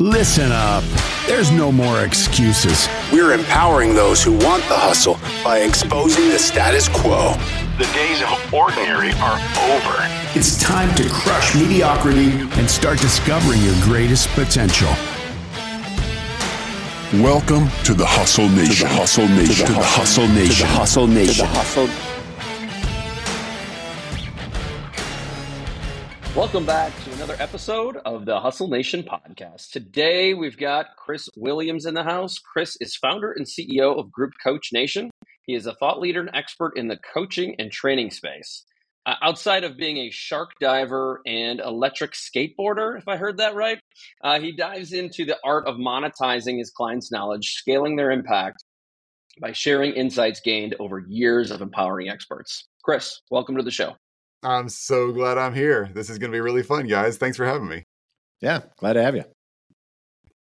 Listen up. There's no more excuses. We're empowering those who want the hustle by exposing the status quo. The days of ordinary are over. It's time to crush mediocrity and start discovering your greatest potential. Welcome to the Hustle Nation. To the Hustle Nation. To the Hustle Nation. To the Hustle Nation. Welcome back to another episode of the Hustle Nation podcast. Today we've got Chris Williams in the house. Chris is founder and CEO of Group Coach Nation. He is a thought leader and expert in the coaching and training space. Uh, outside of being a shark diver and electric skateboarder, if I heard that right, uh, he dives into the art of monetizing his clients' knowledge, scaling their impact by sharing insights gained over years of empowering experts. Chris, welcome to the show. I'm so glad I'm here. This is going to be really fun, guys. Thanks for having me. Yeah, glad to have you.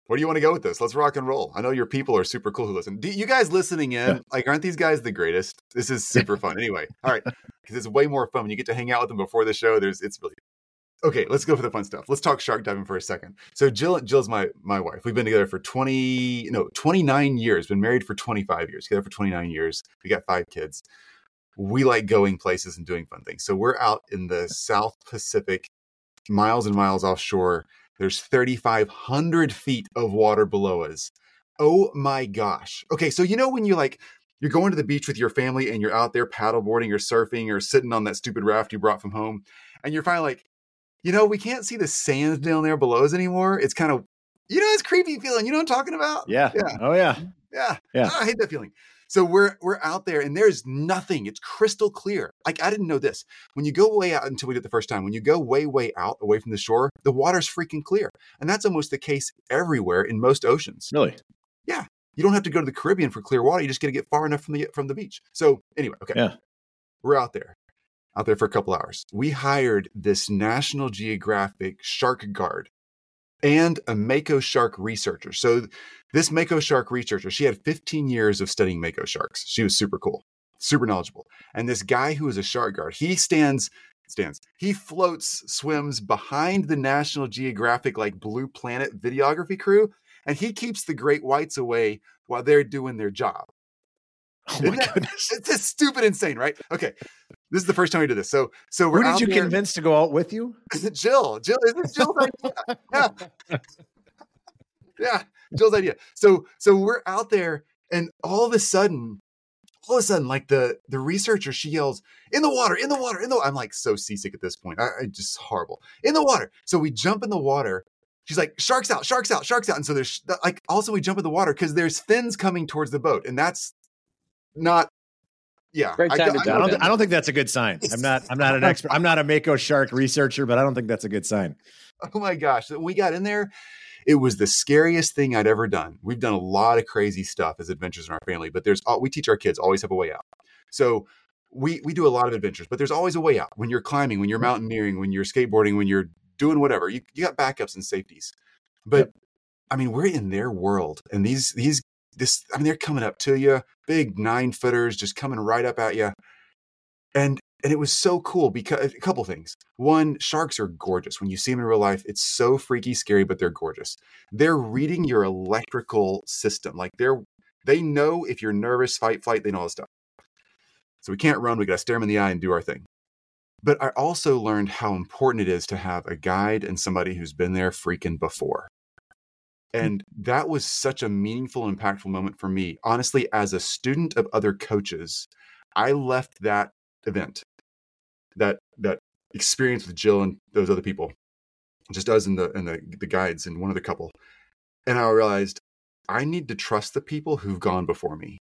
Where do you want to go with this? Let's rock and roll. I know your people are super cool who listen. Do you guys listening in? Yeah. Like, aren't these guys the greatest? This is super fun. Anyway, all right, because it's way more fun when you get to hang out with them before the show. There's, it's really okay. Let's go for the fun stuff. Let's talk shark diving for a second. So Jill, Jill's my my wife. We've been together for twenty, no, twenty nine years. Been married for twenty five years. Together for twenty nine years. We got five kids we like going places and doing fun things. So we're out in the South Pacific, miles and miles offshore. There's 3,500 feet of water below us. Oh my gosh. Okay, so you know when you like you're going to the beach with your family and you're out there paddleboarding or surfing or sitting on that stupid raft you brought from home, and you're finally like, you know, we can't see the sand down there below us anymore. It's kind of, you know, it's creepy feeling. You know what I'm talking about? Yeah. Yeah. Oh yeah. Yeah. Yeah. Oh, I hate that feeling. So we're we're out there and there's nothing. It's crystal clear. Like I didn't know this. When you go way out until we did the first time, when you go way, way out away from the shore, the water's freaking clear. And that's almost the case everywhere in most oceans. Really? Yeah. You don't have to go to the Caribbean for clear water. You just got to get far enough from the from the beach. So anyway, okay. Yeah. We're out there. Out there for a couple hours. We hired this National Geographic shark guard and a Mako shark researcher. So this Mako shark researcher, she had 15 years of studying Mako sharks. She was super cool, super knowledgeable. And this guy who is a shark guard, he stands stands. He floats, swims behind the National Geographic like Blue Planet videography crew, and he keeps the great whites away while they're doing their job. Oh my that, goodness. It's just stupid insane, right? Okay. This is the first time we did this. So so we're Who did you there. convince to go out with you? Jill. Jill, is this Jill's idea? Yeah. yeah. Jill's idea. So so we're out there and all of a sudden all of a sudden, like the the researcher, she yells, "In the water! In the water! In the!" I'm like so seasick at this point. I, I just horrible. In the water. So we jump in the water. She's like, "Sharks out! Sharks out! Sharks out!" And so there's like also we jump in the water because there's fins coming towards the boat, and that's not. Yeah, time I, to I, I, don't, I don't think that's a good sign. I'm not. I'm not an expert. I'm not a mako shark researcher, but I don't think that's a good sign. Oh my gosh! We got in there it was the scariest thing I'd ever done. We've done a lot of crazy stuff as adventures in our family, but there's we teach our kids always have a way out. So we we do a lot of adventures, but there's always a way out. When you're climbing, when you're mm-hmm. mountaineering, when you're skateboarding, when you're doing whatever, you, you got backups and safeties. But yep. I mean, we're in their world, and these these this I mean, they're coming up to you, big nine footers, just coming right up at you, and and it was so cool because a couple things. One, sharks are gorgeous. When you see them in real life, it's so freaky scary, but they're gorgeous. They're reading your electrical system. Like they're they know if you're nervous, fight, flight, they know all this stuff. So we can't run, we gotta stare them in the eye and do our thing. But I also learned how important it is to have a guide and somebody who's been there freaking before. Mm. And that was such a meaningful impactful moment for me. Honestly, as a student of other coaches, I left that event that that experience with Jill and those other people, just us and the and the the guides and one other couple, and I realized I need to trust the people who've gone before me.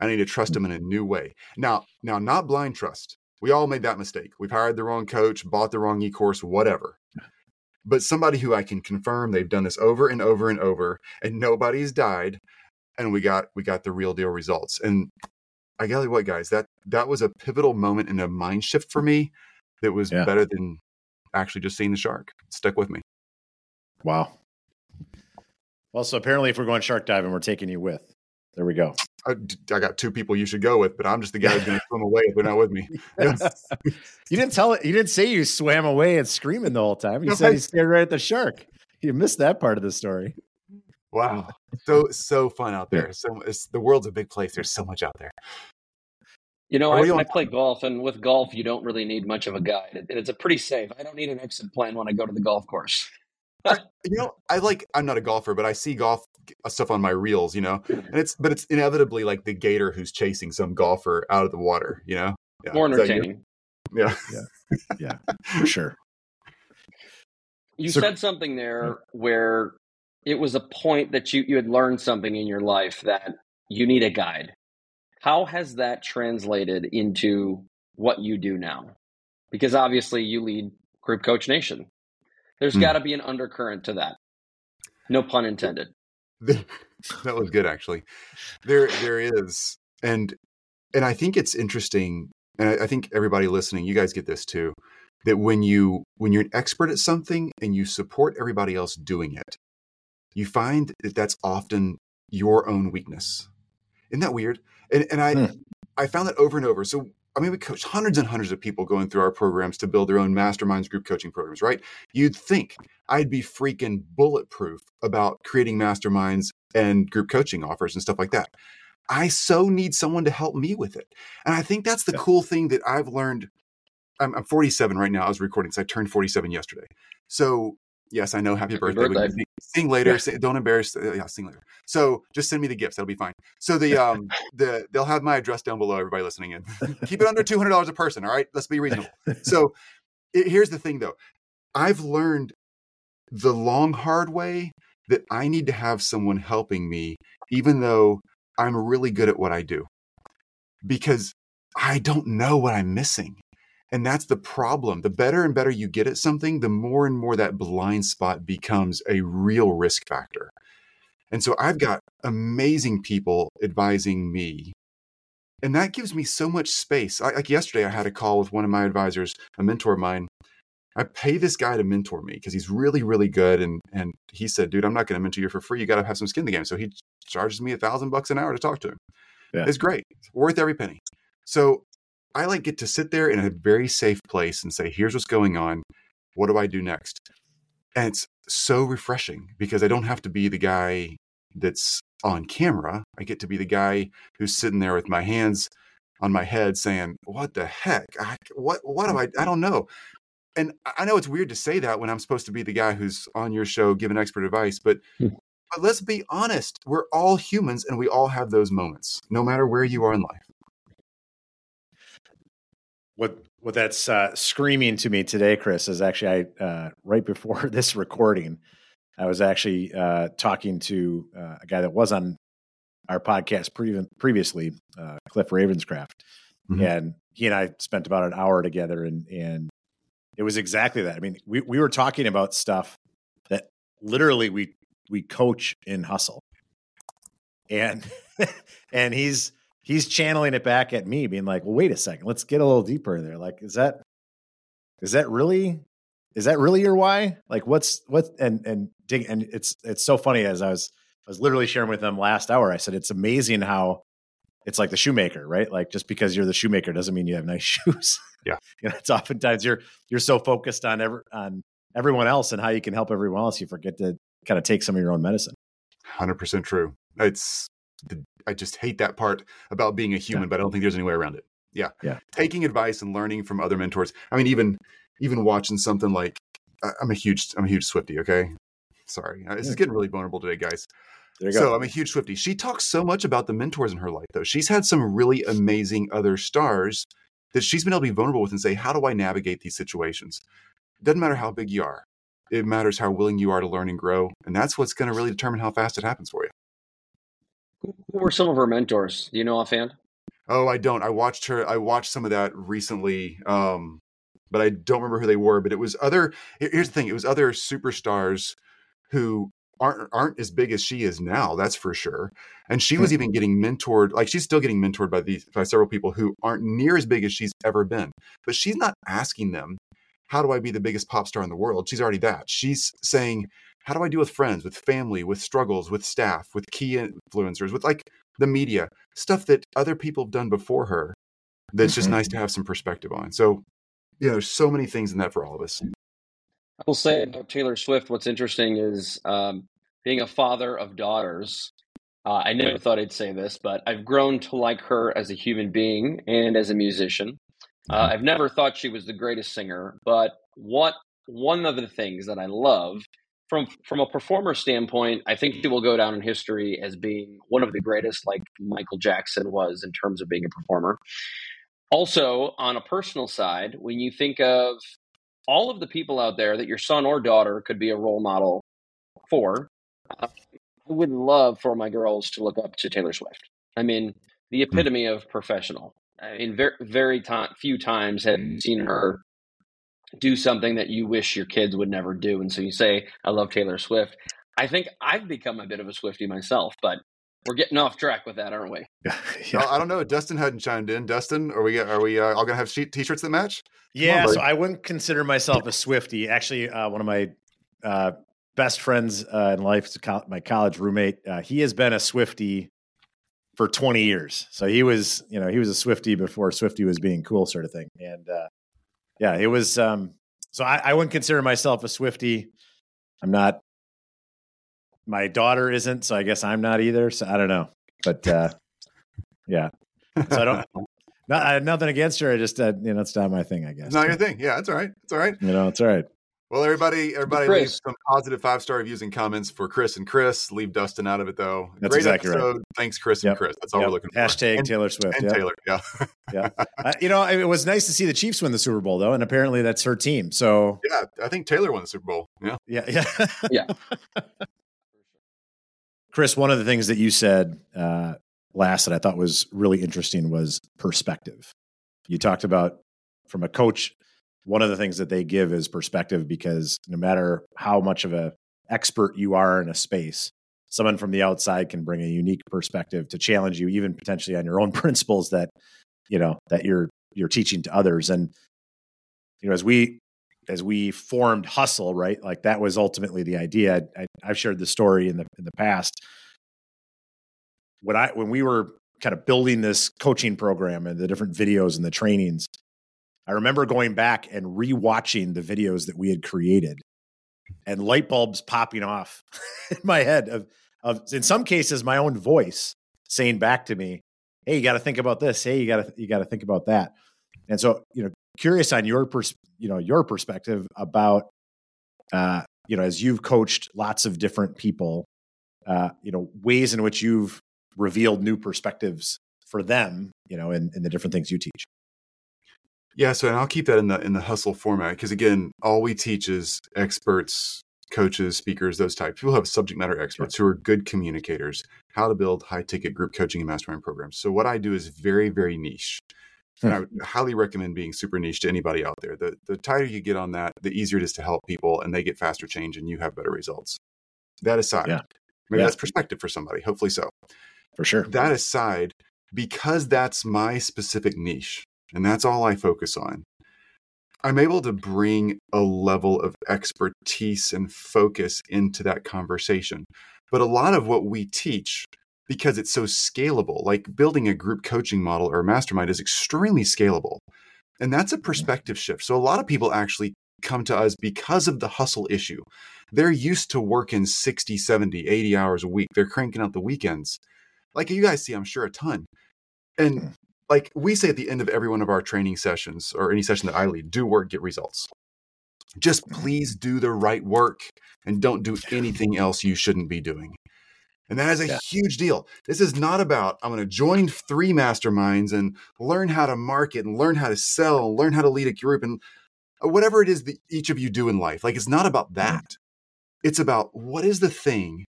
I need to trust mm. them in a new way. Now, now, not blind trust. We all made that mistake. We've hired the wrong coach, bought the wrong e-course, whatever. But somebody who I can confirm they've done this over and over and over, and nobody's died, and we got we got the real deal results. And I tell you what, guys, that that was a pivotal moment and a mind shift for me that was yeah. better than actually just seeing the shark. It stuck with me. Wow. Well, so apparently, if we're going shark diving, we're taking you with. There we go. I, I got two people you should go with, but I'm just the guy who's going to swim away if they're not with me. you didn't tell it. You didn't say you swam away and screaming the whole time. You said you stared right at the shark. You missed that part of the story. Wow, so so fun out there. So it's, the world's a big place. There's so much out there. You know, I, we on- I play golf, and with golf, you don't really need much of a guide. It, it's a pretty safe. I don't need an exit plan when I go to the golf course. You know, I like. I'm not a golfer, but I see golf uh, stuff on my reels. You know, and it's but it's inevitably like the gator who's chasing some golfer out of the water. You know, yeah. More Is that you? entertaining. Yeah. Yeah, for sure. You So- said something hmm. there where it was a point that you, you had learned something in your life that you need a guide. How has that translated into what you do now? Because obviously you lead Group Coach Nation. There's Hmm. got to be an undercurrent to that. No pun intended. that was good actually there there is and and i think it's interesting and I, I think everybody listening you guys get this too that when you when you're an expert at something and you support everybody else doing it you find that that's often your own weakness isn't that weird and and i Hmm. i found that over and over so I mean, we coach hundreds and hundreds of people going through our programs to build their own masterminds group coaching programs, right? You'd think I'd be freaking bulletproof about creating masterminds and group coaching offers and stuff like that. I so need someone to help me with it. And I think that's the Yeah. cool thing that I've learned. I'm, I'm 47 right now. I was recording, so I turned 47 yesterday. So, yes, I know. Happy, Happy birthday. Birthday. Sing, later. Yeah. Sing- don't embarrass. uh, yeah, sing later. So just send me the gifts. That'll be fine. So the um the they'll have my address down below. Everybody listening in, keep it under two hundred dollars a person. All right, let's be reasonable. So it, here's the thing, though. I've learned the long hard way that I need to have someone helping me, even though I'm really good at what I do, because I don't know what I'm missing. And that's the problem. The better and better you get at something, the more and more that blind spot becomes a real risk factor. And so I've got amazing people advising me. And that gives me so much space. I, like yesterday, I had a call with one of my advisors, a mentor of mine. I pay this guy to mentor me because he's really, really good. And and he said, dude, I'm not going to mentor you for free. You got to have some skin in the game. So he charges me a thousand bucks an hour to talk to him. Yeah. It's great. It's worth every penny. So I like get to sit there in a very safe place and say, here's what's going on. What do I do next? And it's so refreshing because I don't have to be the guy that's on camera. I get to be the guy who's sitting there with my hands on my head saying, what the heck? I, what, what do I, I don't know. And I know it's weird to say that when I'm supposed to be the guy who's on your show giving expert advice, but Hmm. but let's be honest. We're all humans and we all have those moments, no matter where you are in life. What what that's uh, screaming to me today, Chris, is actually I uh, right before this recording, I was actually uh, talking to uh, a guy that was on our podcast pre- previously, uh, Cliff Ravenscraft, Mhm. and he and I spent about an hour together, and and it was exactly that. I mean, we we were talking about stuff that literally we we coach in hustle, and and he's he's channeling it back at me, being like, "Well, wait a second, let's get a little deeper in there. Like, is that is that really is that really your why? Like, what's what and and dig and it's it's so funny as I was I was literally sharing with them last hour. I said it's amazing how it's like the shoemaker, right? Like just because you're the shoemaker doesn't mean you have nice shoes. Yeah. you know, it's oftentimes you're you're so focused on every on everyone else and how you can help everyone else, you forget to kind of take some of your own medicine. Hundred percent true. It's the, I just hate that part about being a human, but I don't think there's any way around it. Yeah, Yeah. Taking advice and learning from other mentors. I mean, even even watching something like I'm a huge I'm a huge Swifty. Okay, sorry, Uh, this is getting really vulnerable today, guys. There you go. So I'm a huge Swifty. She talks so much about the mentors in her life, though. She's had some really amazing other stars that she's been able to be vulnerable with and say, "How do I navigate these situations?" Doesn't matter how big you are. It matters how willing you are to learn and grow, and that's what's going to really determine how fast it happens for you. Who were some of her mentors? Do you know offhand? Oh, I don't. I watched her. I watched some of that recently, um, but I don't remember who they were. But it was other. Here's the thing: it was other superstars who aren't aren't as big as she is now. That's for sure. And she was even getting mentored. Like she's still getting mentored by these by several people who aren't near as big as she's ever been. But she's not asking them, "How do I be the biggest pop star in the world?" She's already that. She's saying, "How do I deal with friends, with family, with struggles, with staff, with key influencers, with like the media, stuff that other people have done before her that's just Mhm. nice to have some perspective on. So, yeah, there's so many things in that for all of us. I will say about Taylor Swift, what's interesting is um, being a father of daughters, uh, I never thought I'd say this, but I've grown to like her as a human being and as a musician. Uh, I've never thought she was the greatest singer, but what one of the things that I love from from a performer standpoint, I think he will go down in history as being one of the greatest, like Michael Jackson was in terms of being a performer. Also, on a personal side, when you think of all of the people out there that your son or daughter could be a role model for, I would love for my girls to look up to Taylor Swift. I mean, the Hmm. epitome of professional. I mean, very, very ti- few times have you seen her do something that you wish your kids would never do. And so you say, I love Taylor Swift. I think I've become a bit of a Swifty myself, but we're getting off track with that, aren't we? yeah. I I don't know. Dustin hadn't chimed in. Dustin, are we are we uh, all gonna have t-shirts that match? Yeah, buddy. so I wouldn't consider myself a Swifty. Actually, uh, one of my uh, best friends uh, in life, is my college roommate. Uh, he has been a Swifty for 20 years. So he was, you know, he was a Swifty before Swifty was being cool, sort of thing. And uh, yeah, it was. Um, so I, I wouldn't consider myself a Swifty. I'm not. My daughter isn't, so I guess I'm not either. So I don't know, but uh, yeah. So I don't. Not, I, nothing against her. I just, uh, you know, it's not my thing. I guess. Not your thing. Yeah, that's all right. It's all right. You know, it's all right. Well, everybody, everybody, Chris. leave some positive five star reviews and comments for Chris and Chris. Leave Dustin out of it though. That's Great exactly right. Thanks, Chris and Yep. Chris. That's all Yep. we're looking for. Hashtag and, Taylor Swift. and yeah. Taylor. Yeah. Yeah. Uh, you know, it was nice to see the Chiefs win the Super Bowl, though, and apparently that's her team. So yeah. I think Taylor won the Super Bowl. Yeah. yeah, yeah, Yeah. Chris, one of the things that you said uh, last that I thought was really interesting was perspective. You talked about from a coach. One of the things that they give is perspective because no matter how much of a expert you are in a space, someone from the outside can bring a unique perspective to challenge you, even potentially on your own principles that you know that you're you're teaching to others. And you know, as we as we formed Hustle, right? Like that was ultimately the idea. I, I've shared the story in the in the past when I when we were kind of building this coaching program and the different videos and the trainings. I remember going back and rewatching the videos that we had created, and light bulbs popping off in my head of of in some cases my own voice saying back to me, "Hey, you got to think about this. Hey, you got to you got to think about that." And so, you know, curious on your pers- you know your perspective about uh, you know as you've coached lots of different people, uh, you know ways in which you've revealed new perspectives for them, you know, in, in the different things you teach. Yeah, so and I'll keep that in the in the hustle format because again, all we teach is experts, coaches, speakers, those types. People have subject matter experts who are good communicators, how to build high ticket group coaching and mastermind programs. So what I do is very, very niche. And I hmm. would highly recommend being super niche to anybody out there. The the tighter you get on that, the easier it is to help people and they get faster change and you have better results. That aside, Yeah. maybe Yeah. that's perspective for somebody. Hopefully so For sure. that aside, because that's my specific niche and that's all I focus on, I'm able to bring a level of expertise and focus into that conversation. But a lot of what we teach, because it's so scalable, like building a group coaching model or a mastermind is extremely scalable. And that's a perspective shift. So a lot of people actually come to us because of the hustle issue. They're used to working 60, 70, 80 hours a week. They're cranking out the weekends like you guys see, I'm sure a ton. And hmm. Like we say at the end of every one of our training sessions or any session that I lead, do work, get results. Just please do the right work and don't do anything else you shouldn't be doing. And that is a Yeah. huge deal. This is not about, I'm going to join three masterminds and learn how to market and learn how to sell, learn how to lead a group and uh, whatever it is that each of you do in life. Like it's not about that. It's about what is the thing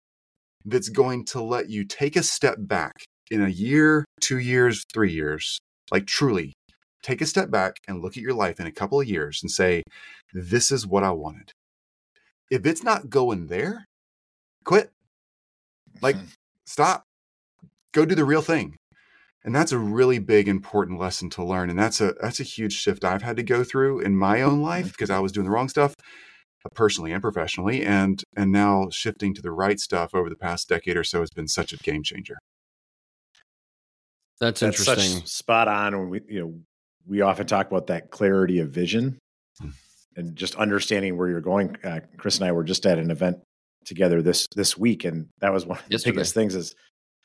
that's going to let you take a step back in a year, two years, three years, like truly take a step back and look at your life in a couple of years and say, this is what I wanted. If it's not going there, quit. Like, stop. Go do the real thing. And that's a really big important lesson to learn. And that's a that's a huge shift I've had to go through in my own life because I was doing the wrong stuff uh, personally and professionally and and now shifting to the right stuff over the past decade or so has been such a game changer That's, That's interesting. such spot on when we, you know, we often talk about that clarity of vision Hmm. and just understanding where you're going. Uh, Chris and I were just at an event together this this week, and that was one of the Yesterday. biggest things. Is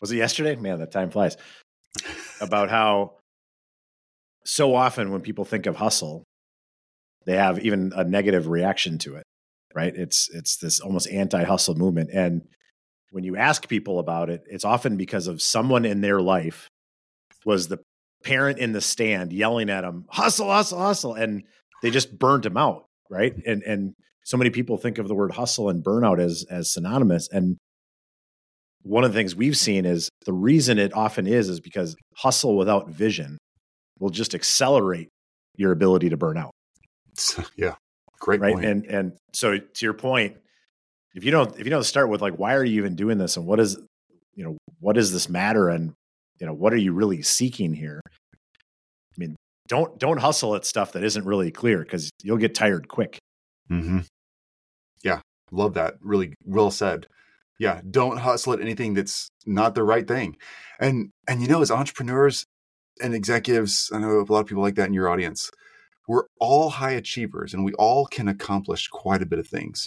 was it yesterday? Man, that time flies. About how so often when people think of hustle, they have even a negative reaction to it. Right? It's it's this almost anti-hustle movement, and when you ask people about it, it's often because of someone in their life was the parent in the stand yelling at him, "Hustle, hustle, hustle," and they just burned him out. Right? And and so many people think of the word hustle and burnout as as synonymous and one of the things we've seen is the reason it often is is because hustle without vision will just accelerate your ability to burn out yeah, great right point. and and so to your point if you don't if you don't start with like why are you even doing this and what is you know what does this matter and you know what are you really seeking here i mean don't don't hustle at stuff that isn't really clear because you'll get tired quick mm-hmm. Yeah, love that. Really well said. Yeah, don't hustle at anything that's not the right thing. And and you know, as entrepreneurs and executives, I know a lot of people like that in your audience. We're all high achievers and we all can accomplish quite a bit of things.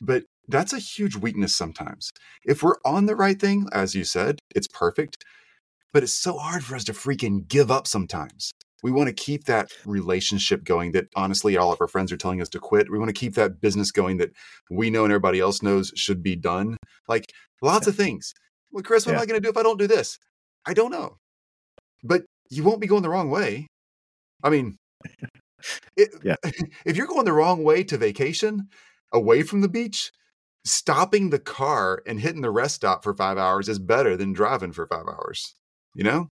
But that's a huge weakness sometimes. If we're on the right thing, as you said, it's perfect. But it's so hard for us to freaking give up sometimes. We want to keep that relationship going that honestly all of our friends are telling us to quit. We want to keep that business going that we know and everybody else knows should be done. Like lots of things. Well chris what am i going to do if i don't do this? I don't know. But you won't be going the wrong way. I mean it, Yeah. if you're going the wrong way to vacation away from the beach stopping the car and hitting the rest stop for five hours is better than driving for five hours you know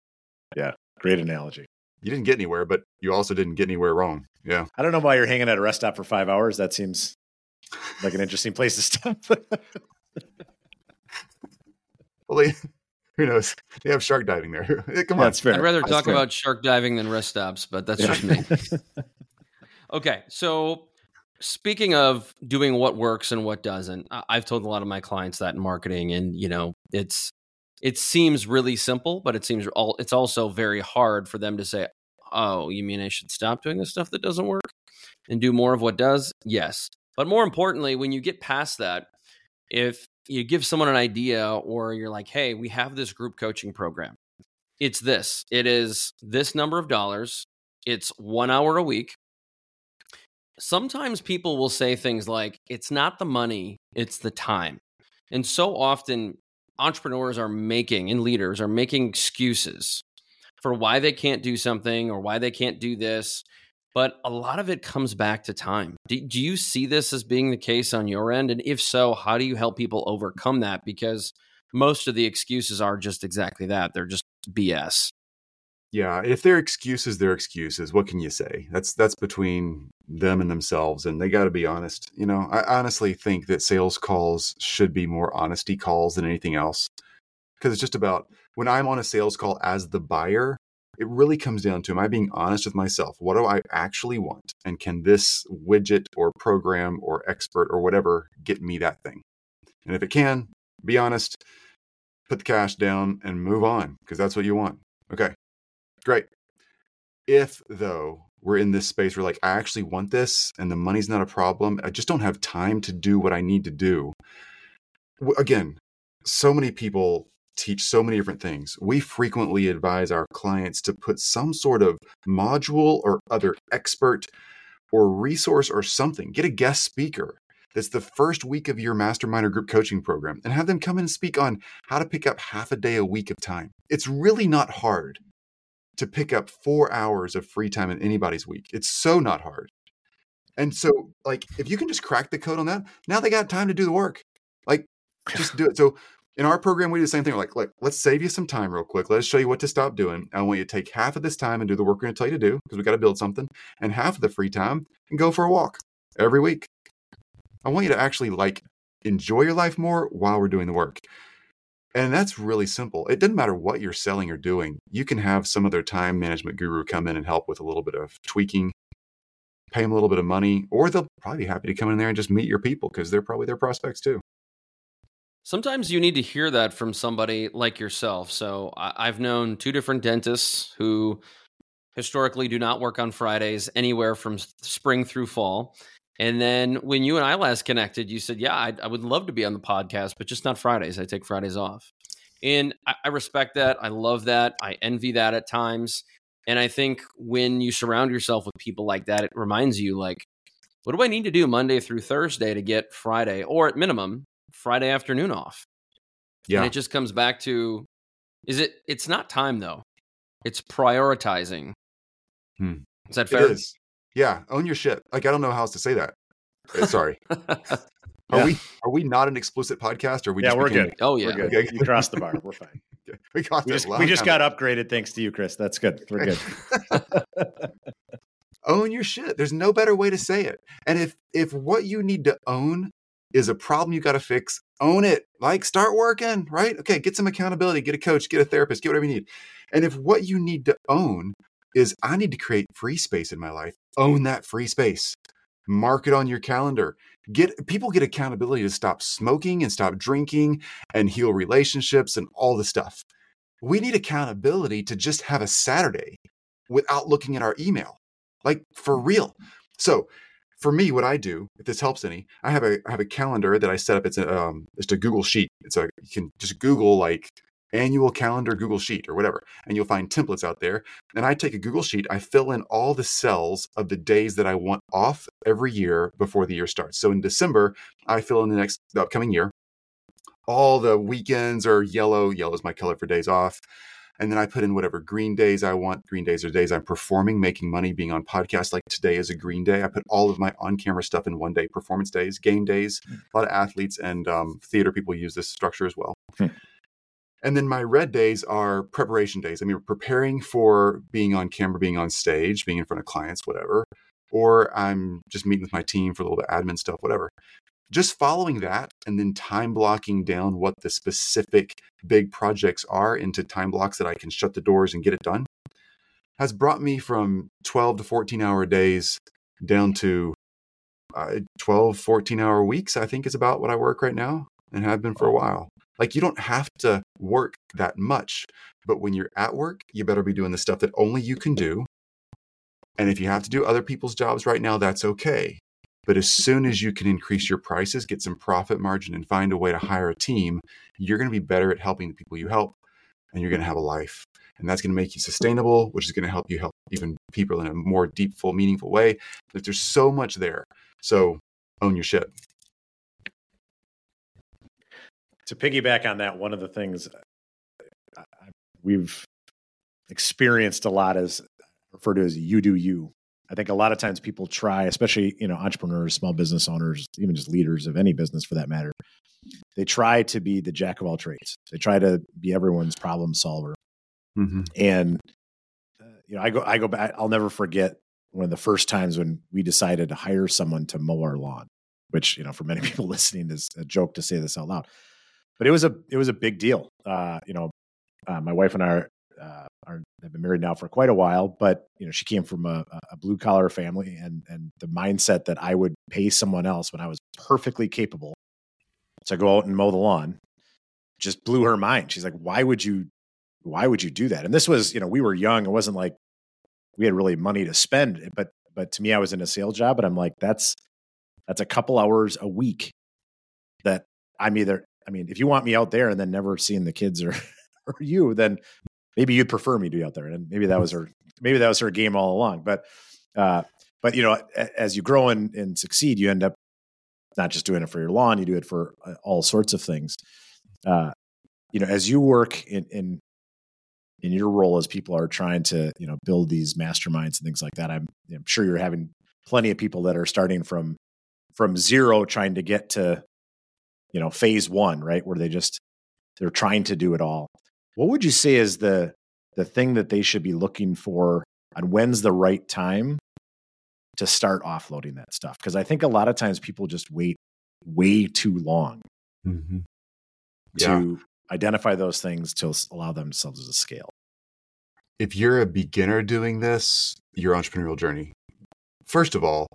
Yeah. great analogy you didn't get anywhere, but you also didn't get anywhere wrong. Yeah. I don't know why you're hanging at a rest stop for five hours. That seems like an interesting place to stop. Well, they, who knows? They have shark diving there. Come on. That's fair. I'd rather That's talk fair. about shark diving than rest stops, but that's Yeah. just me. Okay, so speaking of doing what works and what doesn't, I've told a lot of my clients that in marketing, and you know, it's it seems really simple, but it seems all it's also very hard for them to say, "Oh, you mean I should stop doing the stuff that doesn't work and do more of what does?" Yes, but more importantly, when you get past that, if you give someone an idea or you're like, "Hey, we have this group coaching program." It's this. It is this number of dollars. It's 1 hour a week sometimes people will say things like, it's not the money, it's the time. And so often, entrepreneurs are making and leaders are making excuses for why they can't do something or why they can't do this. But a lot of it comes back to time. Do, do you see this as being the case on your end? And if so, how do you help people overcome that? Because most of the excuses are just exactly that they're just BS. Yeah. If they're excuses, they're excuses. What can you say? That's that's between them and themselves, and they got to be honest. You know, I honestly think that sales calls should be more honesty calls than anything else, because it's just about when I'm on a sales call as the buyer. It really comes down to am I being honest with myself? What do I actually want? And can this widget or program or expert or whatever get me that thing? And if it can, be honest, put the cash down and move on because that's what you want. Okay, great. If, though, we're in this space where, like, I actually want this and the money's not a problem, I just don't have time to do what I need to do. Again, so many people teach so many different things. We frequently advise our clients to put some sort of module or other expert or resource or something, get a guest speaker that's the first week of your mastermind or group coaching program and have them come in and speak on how to pick up half a day a week of time. It's really not hard to pick up four hours of free time in anybody's week. It's so not hard. And so, like, if you can just crack the code on that, now they got time to do the work. Like, just do it. So, in our program, we do the same thing. We're like, look, let's save you some time real quick. Let us show you what to stop doing. I want you to take half of this time and do the work we're going to tell you to do because we got to build something, and half of the free time and go for a walk every week. I want you to actually like enjoy your life more while we're doing the work. And that's really simple. It doesn't matter what you're selling or doing. You can have some other time management guru come in and help with a little bit of tweaking, pay them a little bit of money, or they'll probably be happy to come in there and just meet your people because they're probably their prospects too. Sometimes you need to hear that from somebody like yourself. So I've known two different dentists who historically do not work on Fridays anywhere from spring through fall. And then when you and I last connected, you said, "Yeah, I, I would love to be on the podcast, but just not Fridays. I take Fridays off." And I, I respect that. I love that. I envy that at times. And I think when you surround yourself with people like that, it reminds you, like, what do I need to do Monday through Thursday to get Friday, or at minimum, Friday afternoon off? Yeah. And it just comes back to is it it's not time though. It's prioritizing. Hmm. Is that fair? is. Yeah. Own your shit. Like I don't know how else to say that. Uh, Sorry. Are Yeah. we are we not an explicit podcast or we yeah, just we're became- good. oh yeah. We're good. Okay. You crossed the bar. We're fine. We got We just, we just got ago. upgraded thanks to you, Chris. That's good. We're good. own your shit. There's no better way to say it. And if if what you need to own is a problem you got to fix, own it. Like start working, right? Okay, get some accountability, get a coach, get a therapist, get whatever you need. And if what you need to own is I need to create free space in my life, own that free space. Mark it on your calendar. Get people get accountability to stop smoking and stop drinking and heal relationships and all the stuff. We need accountability to just have a Saturday without looking at our email like for real. So for me, what I do, if this helps any, I have a I have a calendar that I set up. It's a um, it's a Google sheet. It's a you can just Google like annual calendar Google sheet or whatever, and you'll find templates out there. And I take a Google sheet, I fill in all the cells of the days that I want off every year before the year starts. So in December, I fill in the next the upcoming year. All the weekends are yellow. Yellow is my color for days off. And then I put in whatever green days I want. Green days are days I'm performing, making money, being on podcasts. Like today is a green day. I put all of my on camera stuff in one day performance days, game days. A lot of athletes and um, theater people use this structure as well. Hmm. And then my red days are preparation days. I mean, preparing for being on camera, being on stage, being in front of clients, whatever. Or I'm just meeting with my team for a little bit of admin stuff, whatever just following that and then time blocking down what the specific big projects are into time blocks that I can shut the doors and get it done has brought me from 12 to 14 hour days down to uh, 12, 14 hour weeks, I think is about what I work right now and have been for a while. Like you don't have to work that much, but when you're at work, you better be doing the stuff that only you can do. And if you have to do other people's jobs right now, that's okay. But as soon as you can increase your prices, get some profit margin, and find a way to hire a team, you're going to be better at helping the people you help, and you're going to have a life. And that's going to make you sustainable, which is going to help you help even people in a more deep, full, meaningful way. But there's so much there. So own your shit. To piggyback on that, one of the things uh, we've experienced a lot is referred to as you do you. I think a lot of times people try, especially you know entrepreneurs, small business owners, even just leaders of any business for that matter. They try to be the jack of all trades. They try to be everyone's problem solver. Mm-hmm. And uh, you know, I go, I go back. I'll never forget one of the first times when we decided to hire someone to mow our lawn. Which you know, for many people listening, is a joke to say this out loud, but it was a it was a big deal. Uh, you know, uh, my wife and I are, uh, are have been married now for quite a while, but you know, she came from a, a blue collar family, and and the mindset that I would pay someone else when I was perfectly capable to go out and mow the lawn just blew her mind. She's like, "Why would you why would you do that? And this was, you know, we were young. It wasn't like we had really money to spend. But but to me, I was in a sales job, and I'm like, that's that's a couple hours a week that I'm either. I mean, if you want me out there and then never seeing the kids or or you, then maybe you'd prefer me to be out there. And maybe that was her. Maybe that was her game all along. But uh, but you know, as you grow and, and succeed, you end up not just doing it for your lawn. You do it for uh, all sorts of things. Uh, you know, as you work in, in in your role as people are trying to you know build these masterminds and things like that i'm, I'm sure you're having plenty of people that are starting from from zero trying to get to you know phase one right where they just they're trying to do it all. What would you say is the the thing that they should be looking for on when's the right time to start offloading that stuff? Because i think a lot of times people just wait way too long Mm-hmm. to identify those things to allow themselves to scale. If you're a beginner doing this, your entrepreneurial journey, first of all,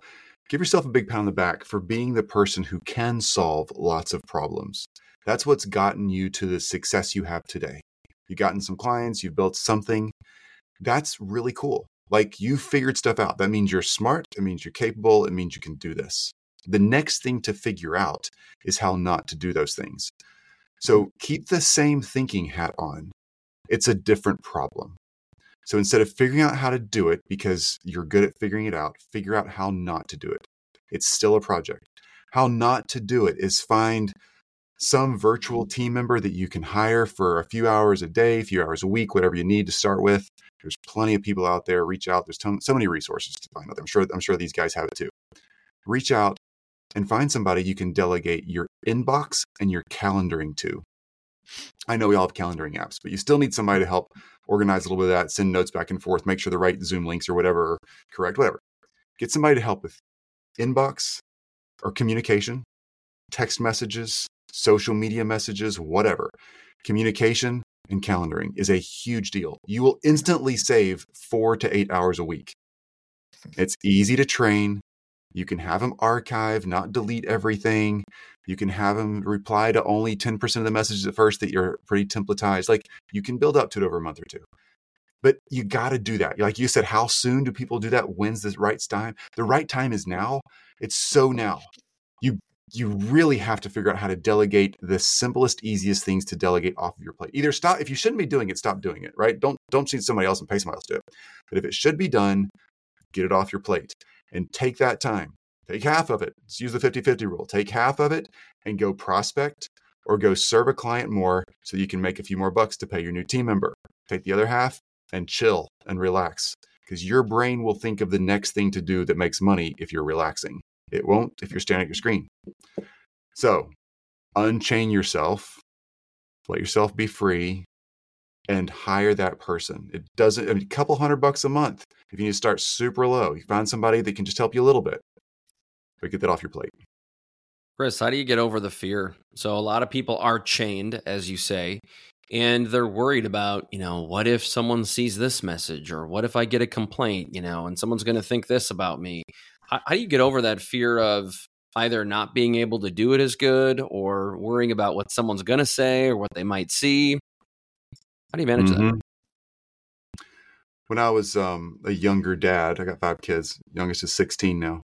give yourself a big pat on the back for being the person who can solve lots of problems. That's what's gotten you to the success you have today. You've gotten some clients, you've built something. That's really cool. Like you figured stuff out. That means you're smart. It means you're capable. It means you can do this. The next thing to figure out is how not to do those things. So keep the same thinking hat on. It's a different problem. So instead of figuring out how to do it because you're good at figuring it out, figure out how not to do it. It's still a project. How not to do it is find some virtual team member that you can hire for a few hours a day, a few hours a week, whatever you need to start with. There's plenty of people out there. Reach out. There's so many resources to find out. I'm sure. I'm sure these guys have it too. Reach out and find somebody you can delegate your inbox and your calendaring to. I know we all have calendaring apps, but you still need somebody to help organize a little bit of that, send notes back and forth, make sure the right Zoom links or whatever correct, whatever. Get somebody to help with inbox or communication, text messages, social media messages, whatever. Communication and calendaring is a huge deal. You will instantly save four to eight hours a week. It's easy to train. You can have them archive, not delete everything. You can have them reply to only 10% of the messages at first that you're pretty templatized. Like you can build up to it over a month or two. But you got to do that. Like you said, how soon do people do that? When's the right time? The right time is now. It's so now. You you really have to figure out how to delegate the simplest, easiest things to delegate off of your plate. Either stop if you shouldn't be doing it, stop doing it, right? Don't don't see somebody else and pay somebody else to do it. But if it should be done, get it off your plate and take that time. Take half of it. Let's use the 50-50 rule. Take half of it and go prospect or go serve a client more so you can make a few more bucks to pay your new team member. Take the other half and chill and relax because your brain will think of the next thing to do that makes money if you're relaxing. It won't if you're staring at your screen. So, unchain yourself, let yourself be free, and hire that person. It doesn't, I mean, a couple hundred bucks a month. If you need to start super low, you find somebody that can just help you a little bit, but get that off your plate. Chris, how do you get over the fear? So, a lot of people are chained, as you say, and they're worried about, you know, what if someone sees this message or what if I get a complaint, you know, and someone's going to think this about me? How, how do you get over that fear of either not being able to do it as good or worrying about what someone's going to say or what they might see? How do you manage mm-hmm. that? When I was um, a younger dad, I got five kids. Youngest is 16 now.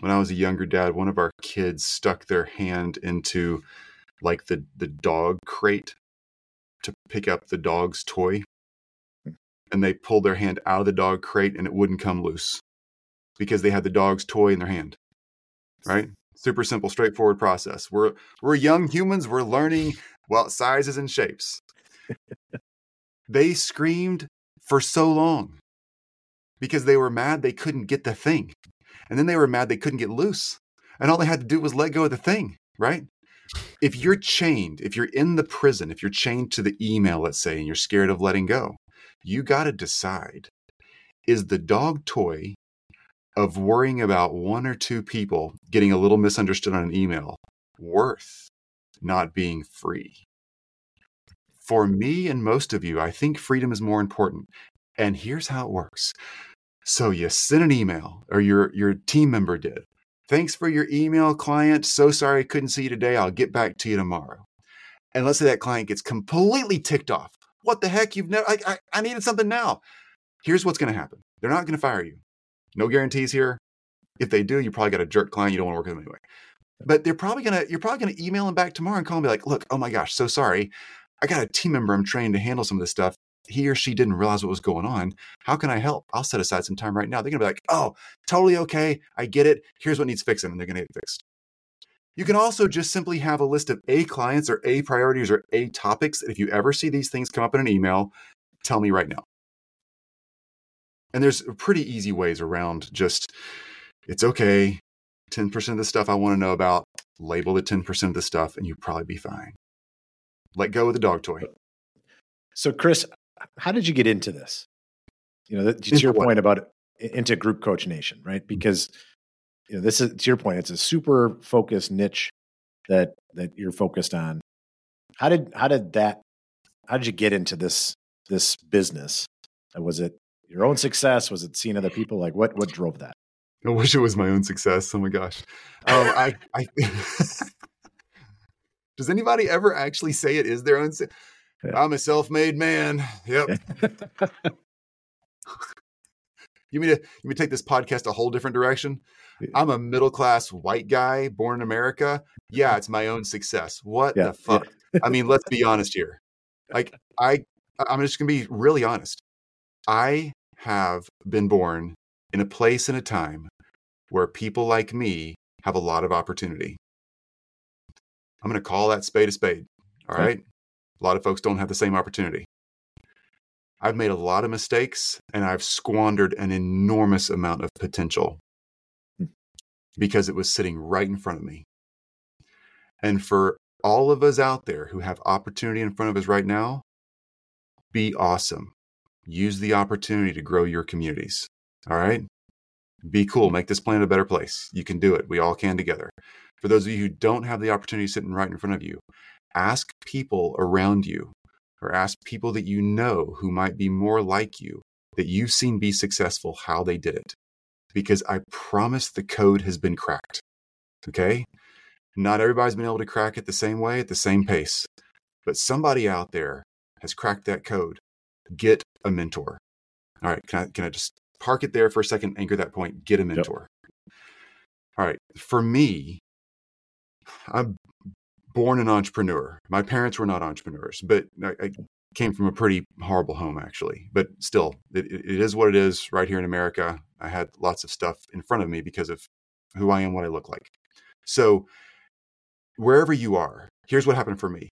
When I was a younger dad, one of our kids stuck their hand into like the the dog crate to pick up the dog's toy. And they pulled their hand out of the dog crate and it wouldn't come loose because they had the dog's toy in their hand. Right? Super simple, straightforward process. We're we're young humans, we're learning well sizes and shapes. they screamed for so long because they were mad they couldn't get the thing. And then they were mad they couldn't get loose. And all they had to do was let go of the thing, right? if you're chained, if you're in the prison, if you're chained to the email, let's say, and you're scared of letting go, you got to decide is the dog toy of worrying about one or two people getting a little misunderstood on an email worth not being free? For me and most of you, I think freedom is more important. And here's how it works. So you send an email, or your, your team member did, Thanks for your email, client. So sorry I couldn't see you today. I'll get back to you tomorrow. And let's say that client gets completely ticked off. What the heck? You've never, I, I, I needed something now. Here's what's going to happen they're not going to fire you. No guarantees here. If they do, you probably got a jerk client. You don't want to work with them anyway. But they're probably gonna, you're probably gonna email them back tomorrow and call them and be like, look, oh my gosh, so sorry. I got a team member I'm trained to handle some of this stuff he or she didn't realize what was going on. How can I help? I'll set aside some time right now. They're going to be like, oh, totally okay. I get it. Here's what needs fixing. And they're going to get fixed. You can also just simply have a list of A clients or A priorities or A topics. If you ever see these things come up in an email, tell me right now. And there's pretty easy ways around just, it's okay. 10% of the stuff I want to know about, label the 10% of the stuff, and you'll probably be fine. Let go of the dog toy. So, Chris, how did you get into this? You know, that, to your what? point about into Group Coach Nation, right? Mm-hmm. Because you know, this is to your point. It's a super focused niche that that you're focused on. How did how did that? How did you get into this this business? Was it your own success? Was it seeing other people? Like what what drove that? I wish it was my own success. Oh my gosh. Um, I, I does anybody ever actually say it is their own? I'm a self-made man. Yep. You mean to you mean to take this podcast a whole different direction? I'm a middle class white guy born in America. Yeah, it's my own success. What Yeah, the fuck? I mean, let's be honest here. Like I I'm just gonna be really honest. I have been born in a place and a time where people like me have a lot of opportunity. I'm gonna call that spade a spade. All Okay. right. A lot of folks don't have the same opportunity. I've made a lot of mistakes and I've squandered an enormous amount of potential Hmm. because it was sitting right in front of me. And for all of us out there who have opportunity in front of us right now, be awesome. Use the opportunity to grow your communities. All right. Be cool. Make this planet a better place. You can do it. We all can together. For those of you who don't have the opportunity sitting right in front of you, ask people around you or ask people that you know who might be more like you that you've seen be successful how they did it. Because I promise the code has been cracked. Okay? Not everybody's been able to crack it the same way at the same pace, but somebody out there has cracked that code. Get a mentor. All right, can I, can I just park it there for a second, anchor that point, get a mentor? All right, for me, I'm born an entrepreneur. My parents were not entrepreneurs, but I, I came from a pretty horrible home, actually. But still, it, it is what it is right here in America. I had lots of stuff in front of me because of who I am, what I look like. So, wherever you are, here's what happened for me.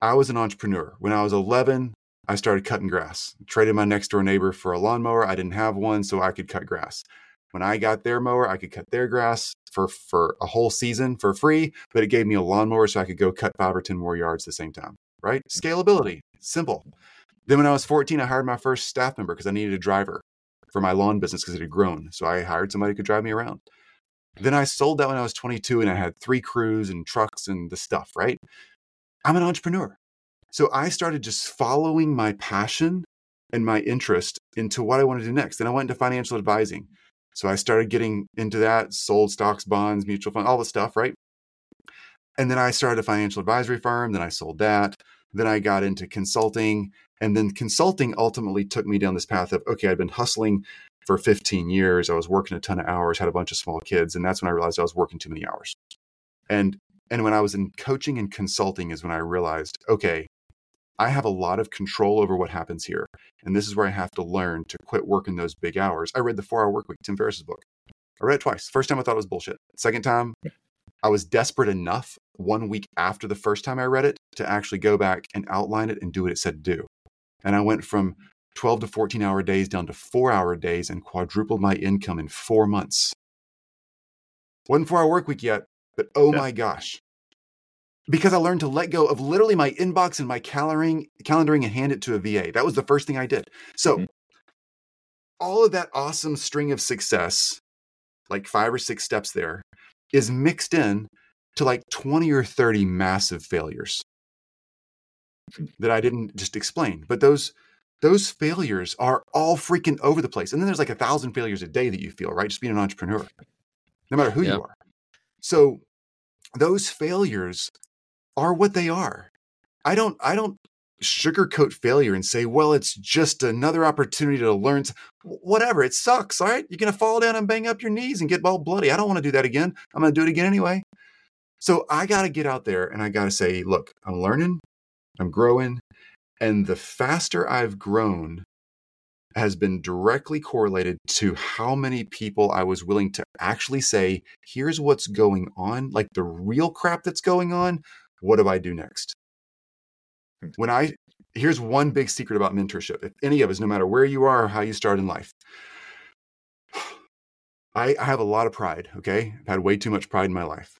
I was an entrepreneur. When I was 11, I started cutting grass. Traded my next door neighbor for a lawnmower. I didn't have one, so I could cut grass. When I got their mower, I could cut their grass for for a whole season for free, but it gave me a lawnmower so I could go cut five or 10 more yards at the same time, right? Scalability, simple. Then when I was 14, I hired my first staff member because I needed a driver for my lawn business because it had grown. So I hired somebody who could drive me around. Then I sold that when I was 22 and I had three crews and trucks and the stuff, right? I'm an entrepreneur. So I started just following my passion and my interest into what I want to do next. Then I went into financial advising. So I started getting into that, sold stocks, bonds, mutual fund, all the stuff, right? And then I started a financial advisory firm. Then I sold that. Then I got into consulting. And then consulting ultimately took me down this path of okay, I'd been hustling for 15 years. I was working a ton of hours, had a bunch of small kids. And that's when I realized I was working too many hours. And and when I was in coaching and consulting is when I realized, okay, I have a lot of control over what happens here. And this is where I have to learn to quit working those big hours. I read The Four Hour Work Week, Tim Ferriss's book. I read it twice. First time I thought it was bullshit. Second time, I was desperate enough one week after the first time I read it to actually go back and outline it and do what it said to do. And I went from 12 to 14 hour days down to four hour days and quadrupled my income in four months. Wasn't four hour work week yet, but oh Yeah. my gosh. Because I learned to let go of literally my inbox and my calendaring, calendaring and hand it to a VA. That was the first thing I did. So, Mhm. all of that awesome string of success, like five or six steps there, is mixed in to like 20 or 30 massive failures that I didn't just explain. But those those failures are all freaking over the place. And then there's like a thousand failures a day that you feel, right? Just being an entrepreneur, no matter who Yeah. you are. So those failures are what they are. I don't I don't sugarcoat failure and say, well, it's just another opportunity to learn. s- Whatever, it sucks. All right. You're gonna fall down and bang up your knees and get all bloody. I don't want to do that again. I'm gonna do it again anyway. So I gotta get out there and I gotta say, look, I'm learning, I'm growing, and the faster I've grown has been directly correlated to how many people I was willing to actually say, here's what's going on, like the real crap that's going on. What do I do next? Hmm. When I, here's one big secret about mentorship. If any of us, no matter where you are or how you start in life, I, I have a lot of pride, okay? I've had way too much pride in my life.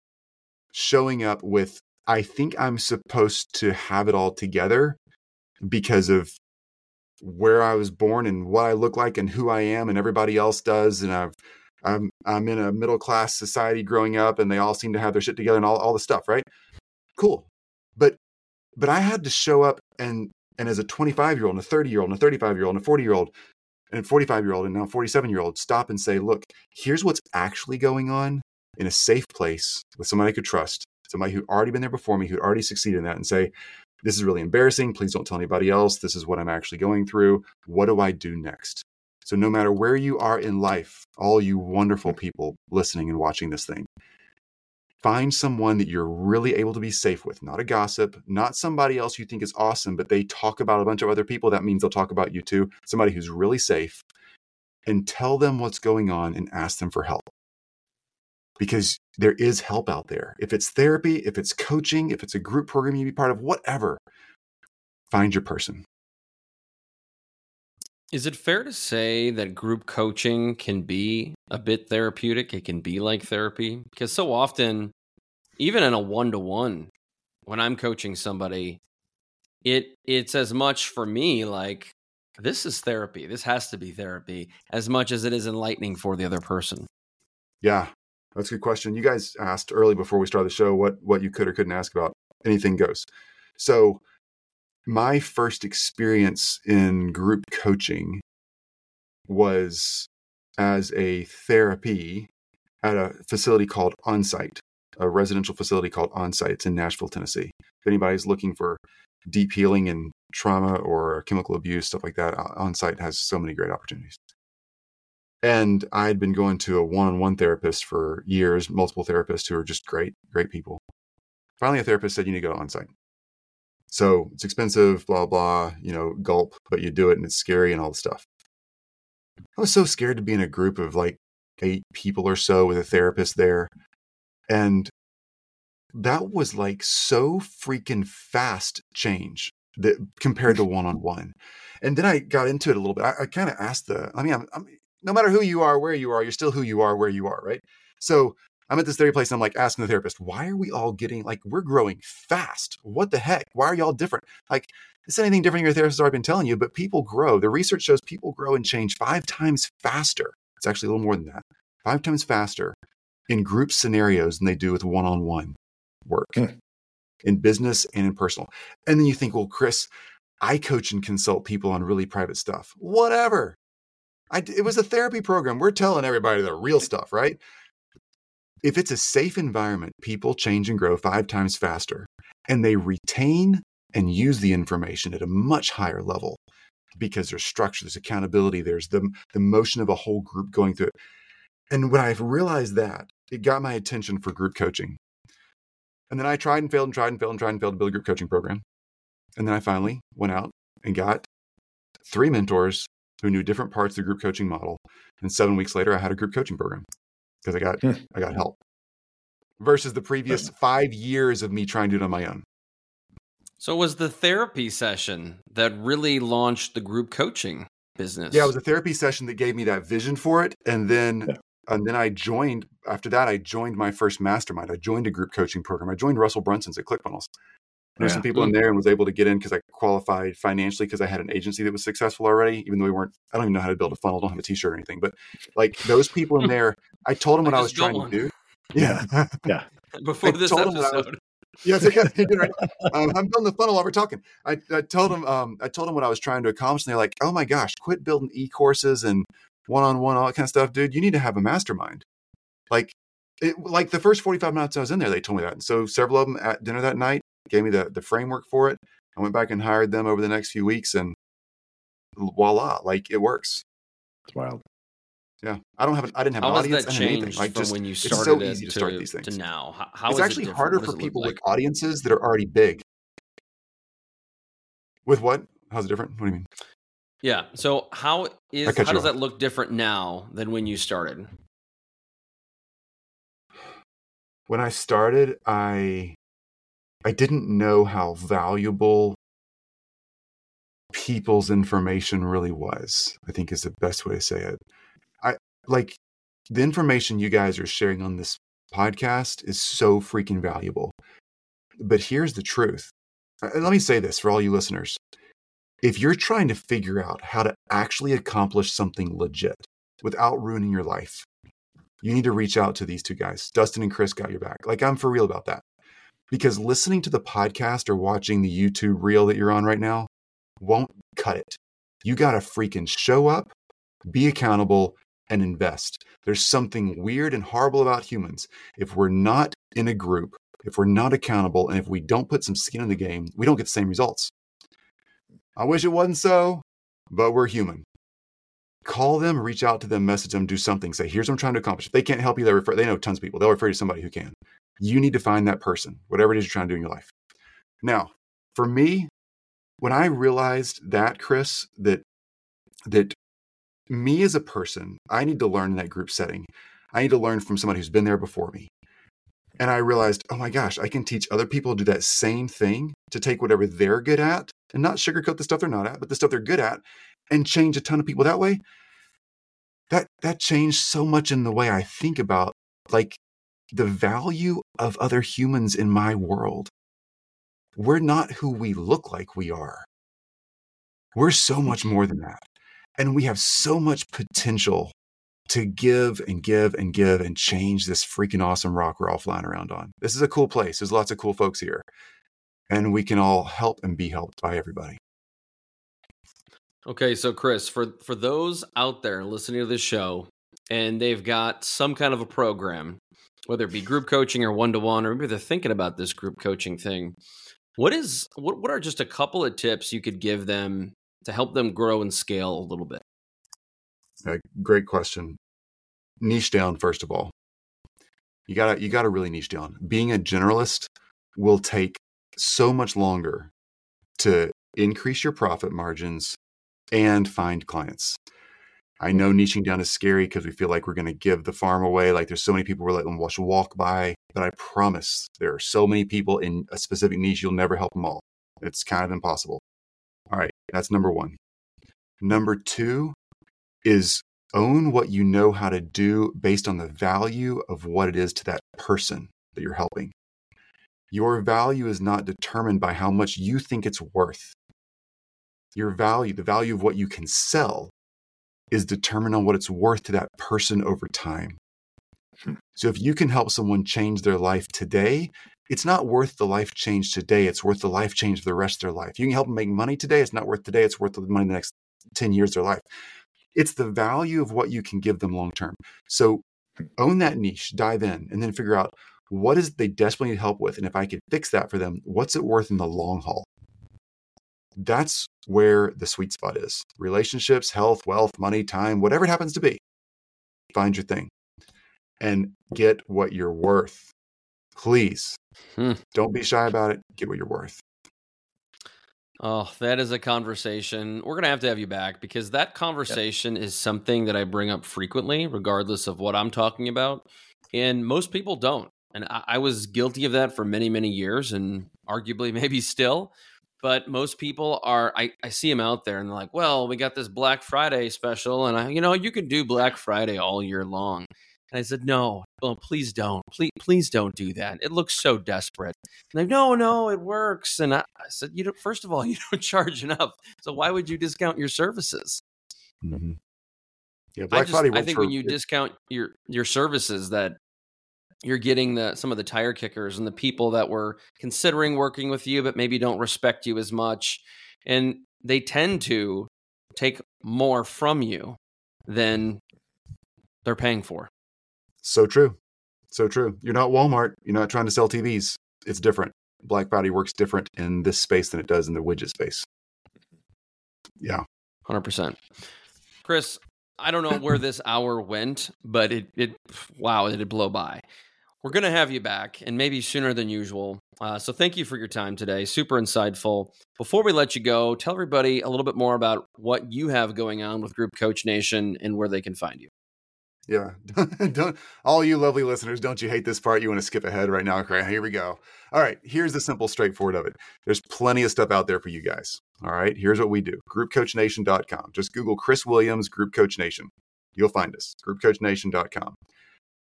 Showing up with, I think I'm supposed to have it all together because of where I was born and what I look like and who I am and everybody else does. And I've, I'm, I'm in a middle class society growing up and they all seem to have their shit together and all, all the stuff, right? Cool. But, but I had to show up and, and as a 25 year old and a 30 year old and a 35 year old and a 40 year old and 45 year old and now 47 year old stop and say, look, here's what's actually going on in a safe place with somebody I could trust, somebody who'd already been there before me, who'd already succeeded in that, and say, this is really embarrassing. Please don't tell anybody else. This is what I'm actually going through. What do I do next? So, no matter where you are in life, all you wonderful people listening and watching this thing, find someone that you're really able to be safe with, not a gossip, not somebody else you think is awesome, but they talk about a bunch of other people. That means they'll talk about you too. Somebody who's really safe and tell them what's going on and ask them for help. Because there is help out there. If it's therapy, if it's coaching, if it's a group program you'd be part of, whatever, find your person. Is it fair to say that group coaching can be a bit therapeutic? It can be like therapy? Because so often, even in a one to one, when I'm coaching somebody, it it's as much for me like this is therapy. This has to be therapy as much as it is enlightening for the other person. Yeah, that's a good question. You guys asked early before we started the show what what you could or couldn't ask about. Anything goes. So my first experience in group coaching was as a therapy at a facility called Onsite, a residential facility called Onsite. It's in Nashville, Tennessee. If anybody's looking for deep healing and trauma or chemical abuse, stuff like that, Onsite has so many great opportunities. And I had been going to a one on one therapist for years, multiple therapists who are just great, great people. Finally, a therapist said, You need to go to Onsite. So it's expensive, blah, blah, you know, gulp, but you do it and it's scary and all the stuff. I was so scared to be in a group of like eight people or so with a therapist there. And that was like so freaking fast change that compared to one on one. And then I got into it a little bit. I, I kind of asked the, I mean, I'm, I'm, no matter who you are, where you are, you're still who you are, where you are, right? So I'm at this therapy place and I'm like asking the therapist, why are we all getting like we're growing fast? What the heck? Why are y'all different? Like, is anything different your therapist already been telling you, but people grow. The research shows people grow and change five times faster. It's actually a little more than that. Five times faster in group scenarios than they do with one-on-one work hmm. in business and in personal. And then you think, well, Chris, I coach and consult people on really private stuff. Whatever. I, it was a therapy program. We're telling everybody the real stuff, right? If it's a safe environment, people change and grow five times faster and they retain and use the information at a much higher level because there's structure, there's accountability, there's the, the motion of a whole group going through it. And when I've realized that, it got my attention for group coaching. And then I tried and failed and tried and failed and tried and failed to build a group coaching program. And then I finally went out and got three mentors who knew different parts of the group coaching model. And seven weeks later, I had a group coaching program because I got hmm. I got help versus the previous five years of me trying to do it on my own. So it was the therapy session that really launched the group coaching business. Yeah, it was a therapy session that gave me that vision for it, and then yeah. And then I joined. After that, I joined my first mastermind. I joined a group coaching program. I joined Russell Brunson's at ClickFunnels. There's yeah. some people in there and was able to get in because I qualified financially because I had an agency that was successful already, even though we weren't, I don't even know how to build a funnel. I don't have a t-shirt or anything, but like those people in there, I told them what I, I was trying one. to do. Yeah. Yeah. Before this episode. yes, yeah, right. um, I'm building the funnel while we're talking. I, I told them, um, I told them what I was trying to accomplish, and they're like, "Oh my gosh, quit building e-courses and one-on-one, all that kind of stuff, dude. You need to have a mastermind." Like, it, like the first 45 minutes I was in there, they told me that. And so several of them at dinner that night gave me the the framework for it. I went back and hired them over the next few weeks, and voila, like it works. It's wild. Yeah, I don't have. An, I didn't have how an audience. That changed like just when you started it's so easy to, to start these things. To now, how, how it's actually it harder for people like? with audiences that are already big. With what? How's it different? What do you mean? Yeah. So how is how does off. that look different now than when you started? When I started, I I didn't know how valuable people's information really was. I think is the best way to say it I like the information you guys are sharing on this podcast is so freaking valuable. But here's the truth. Uh, let me say this for all you listeners. If you're trying to figure out how to actually accomplish something legit without ruining your life, you need to reach out to these two guys. Dustin and Chris got your back. Like, I'm for real about that. Because listening to the podcast or watching the YouTube reel that you're on right now won't cut it. You got to freaking show up, be accountable, and invest. There's something weird and horrible about humans. If we're not in a group, if we're not accountable, and if we don't put some skin in the game, we don't get the same results. I wish it wasn't so, but we're human. call them, reach out to them, message them, do something. Say, here's what I'm trying to accomplish. If they can't help you, they refer. They know tons of people. They'll refer you to somebody who can. You need to find that person, whatever it is you're trying to do in your life. Now, for me, when I realized that, Chris, that that me as a person, I need to learn in that group setting. I need to learn from somebody who's been there before me. And I realized, oh my gosh, I can teach other people to do that same thing, to take whatever they're good at and not sugarcoat the stuff they're not at, but the stuff they're good at and change a ton of people that way. That that changed so much in the way I think about like the value of other humans in my world. We're not who we look like we are. We're so much more than that. And we have so much potential to give and give and give and change this freaking awesome rock we're all flying around on. This is a cool place. There's lots of cool folks here. And we can all help and be helped by everybody. Okay, so Chris, for for those out there listening to this show and they've got some kind of a program, whether it be group coaching or one to one, or maybe they're thinking about this group coaching thing, what is what what are just a couple of tips you could give them to help them grow and scale a little bit? Uh, great question. Niche down first of all. You gotta you gotta really niche down. Being a generalist will take so much longer to increase your profit margins and find clients. I know niching down is scary because we feel like we're going to give the farm away. Like there's so many people we're letting walk by, but I promise there are so many people in a specific niche you'll never help them all. It's kind of impossible. All right, that's number one. Number two is own what you know how to do based on the value of what it is to that person that you're helping. Your value is not determined by how much you think it's worth. Your value, the value of what you can sell, is determined on what it's worth to that person over time. Hmm. So if you can help someone change their life today, it's not worth the life change today. It's worth the life change for the rest of their life. You can help them make money today. It's not worth today. It's worth the money the next 10 years of their life. It's the value of what you can give them long term. So hmm. own that niche, dive in, and then figure out what is they desperately need help with. And if I could fix that for them, what's it worth in the long haul? That's where the sweet spot is. Relationships, health, wealth, money, time, whatever it happens to be. Find your thing and get what you're worth. Please hmm. don't be shy about it. Get what you're worth. Oh, that is a conversation. We're going to have to have you back because that conversation yep. is something that I bring up frequently, regardless of what I'm talking about. And most people don't. And I, I was guilty of that for many, many years and arguably maybe still. But most people are, I, I see them out there and they're like, well, we got this Black Friday special. And I, you know, you can do Black Friday all year long. And I said, no, well, please don't. Please, please don't do that. It looks so desperate. And they no, no, it works. And I, I said, you know, first of all, you don't charge enough. So why would you discount your services? Mm-hmm. Yeah, Black I just, Friday. I think for, when you it, discount your your services, that you're getting the some of the tire kickers and the people that were considering working with you but maybe don't respect you as much and they tend to take more from you than they're paying for. So true. So true. You're not walmart. You're not trying to sell tvs it's different. Black friday works different in this space than it does in the widget space. Yeah. 100% chris I don't know where this hour went, but it it wow, it did blow by. We're to have you back and maybe sooner than usual. Uh, so thank you for your time today. Super insightful. Before we let you go, tell everybody a little bit more about what you have going on with Group Coach Nation and where they can find you. Yeah. don't all you lovely listeners, don't you hate this part? You want to skip ahead right now? Okay, here we go. All right, here's the simple straightforward of it. There's plenty of stuff out there for you guys. All right, here's what we do. groupcoachnation.com. Just Google Chris Williams Group Coach Nation. You'll find us. groupcoachnation.com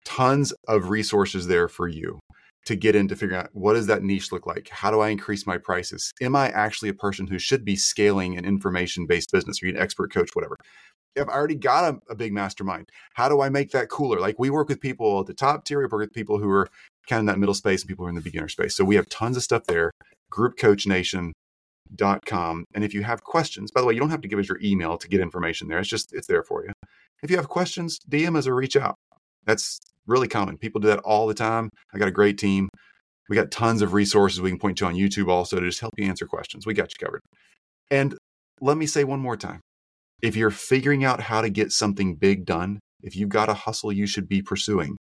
tons of resources there for you to get into figuring out what does that niche look like? How do i increase my prices? Am i actually a person who should be scaling an information based business? Or you an expert coach whatever? If i already got a, a, big mastermind. How do i make that cooler? Like we work with people at the top tier. We work with people who are kind of in that middle space and people who are in the beginner space. So we have tons of stuff there groupcoachnation.com and if you have questions by the way you don't have to give us your email to get information there it's just it's there for you if you have questions dm us or reach out that's really common. People do that all the time. I got a great team. We got tons of resources we can point to on YouTube also to just help you answer questions. We got you covered. And let me say one more time if you're figuring out how to get something big done, if you've got a hustle you should be pursuing.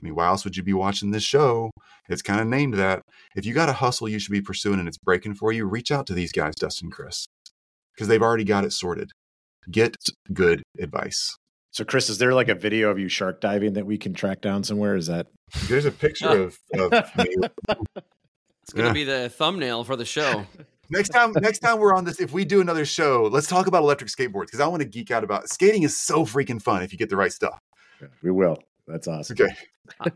I mean, why else would you be watching this show? It's kind of named that. If you got a hustle you should be pursuing and it's breaking for you, reach out to these guys, Dustin Chris, because they've already got it sorted. Get good advice. So, Chris, is there like a video of you shark diving that we can track down somewhere? Is that there's a picture of, of me. It's going to yeah. be the thumbnail for the show. next time, next time we're on this, if we do another show, let's talk about electric skateboards because I want to geek out about skating. Is so freaking fun if you get the right stuff. We will. That's awesome. Okay.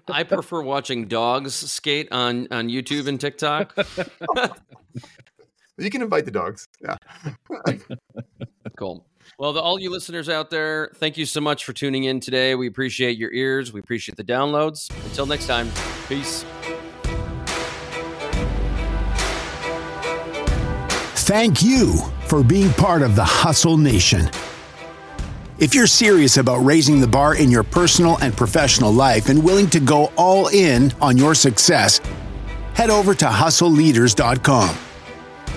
I prefer watching dogs skate on on YouTube and TikTok. you can invite the dogs. Yeah. cool. Well, to all you listeners out there, thank you so much for tuning in today. We appreciate your ears. We appreciate the downloads. Until next time, peace. Thank you for being part of the Hustle Nation. If you're serious about raising the bar in your personal and professional life and willing to go all in on your success, head over to hustleleaders.com.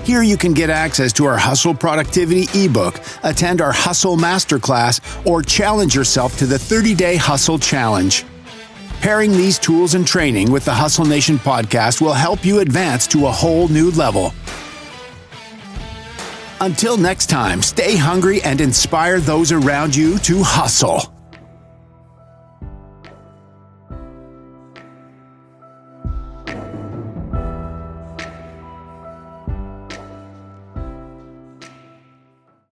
Here you can get access to our Hustle Productivity ebook, attend our Hustle Masterclass, or challenge yourself to the 30 day Hustle Challenge. Pairing these tools and training with the Hustle Nation podcast will help you advance to a whole new level. Until next time, stay hungry and inspire those around you to hustle.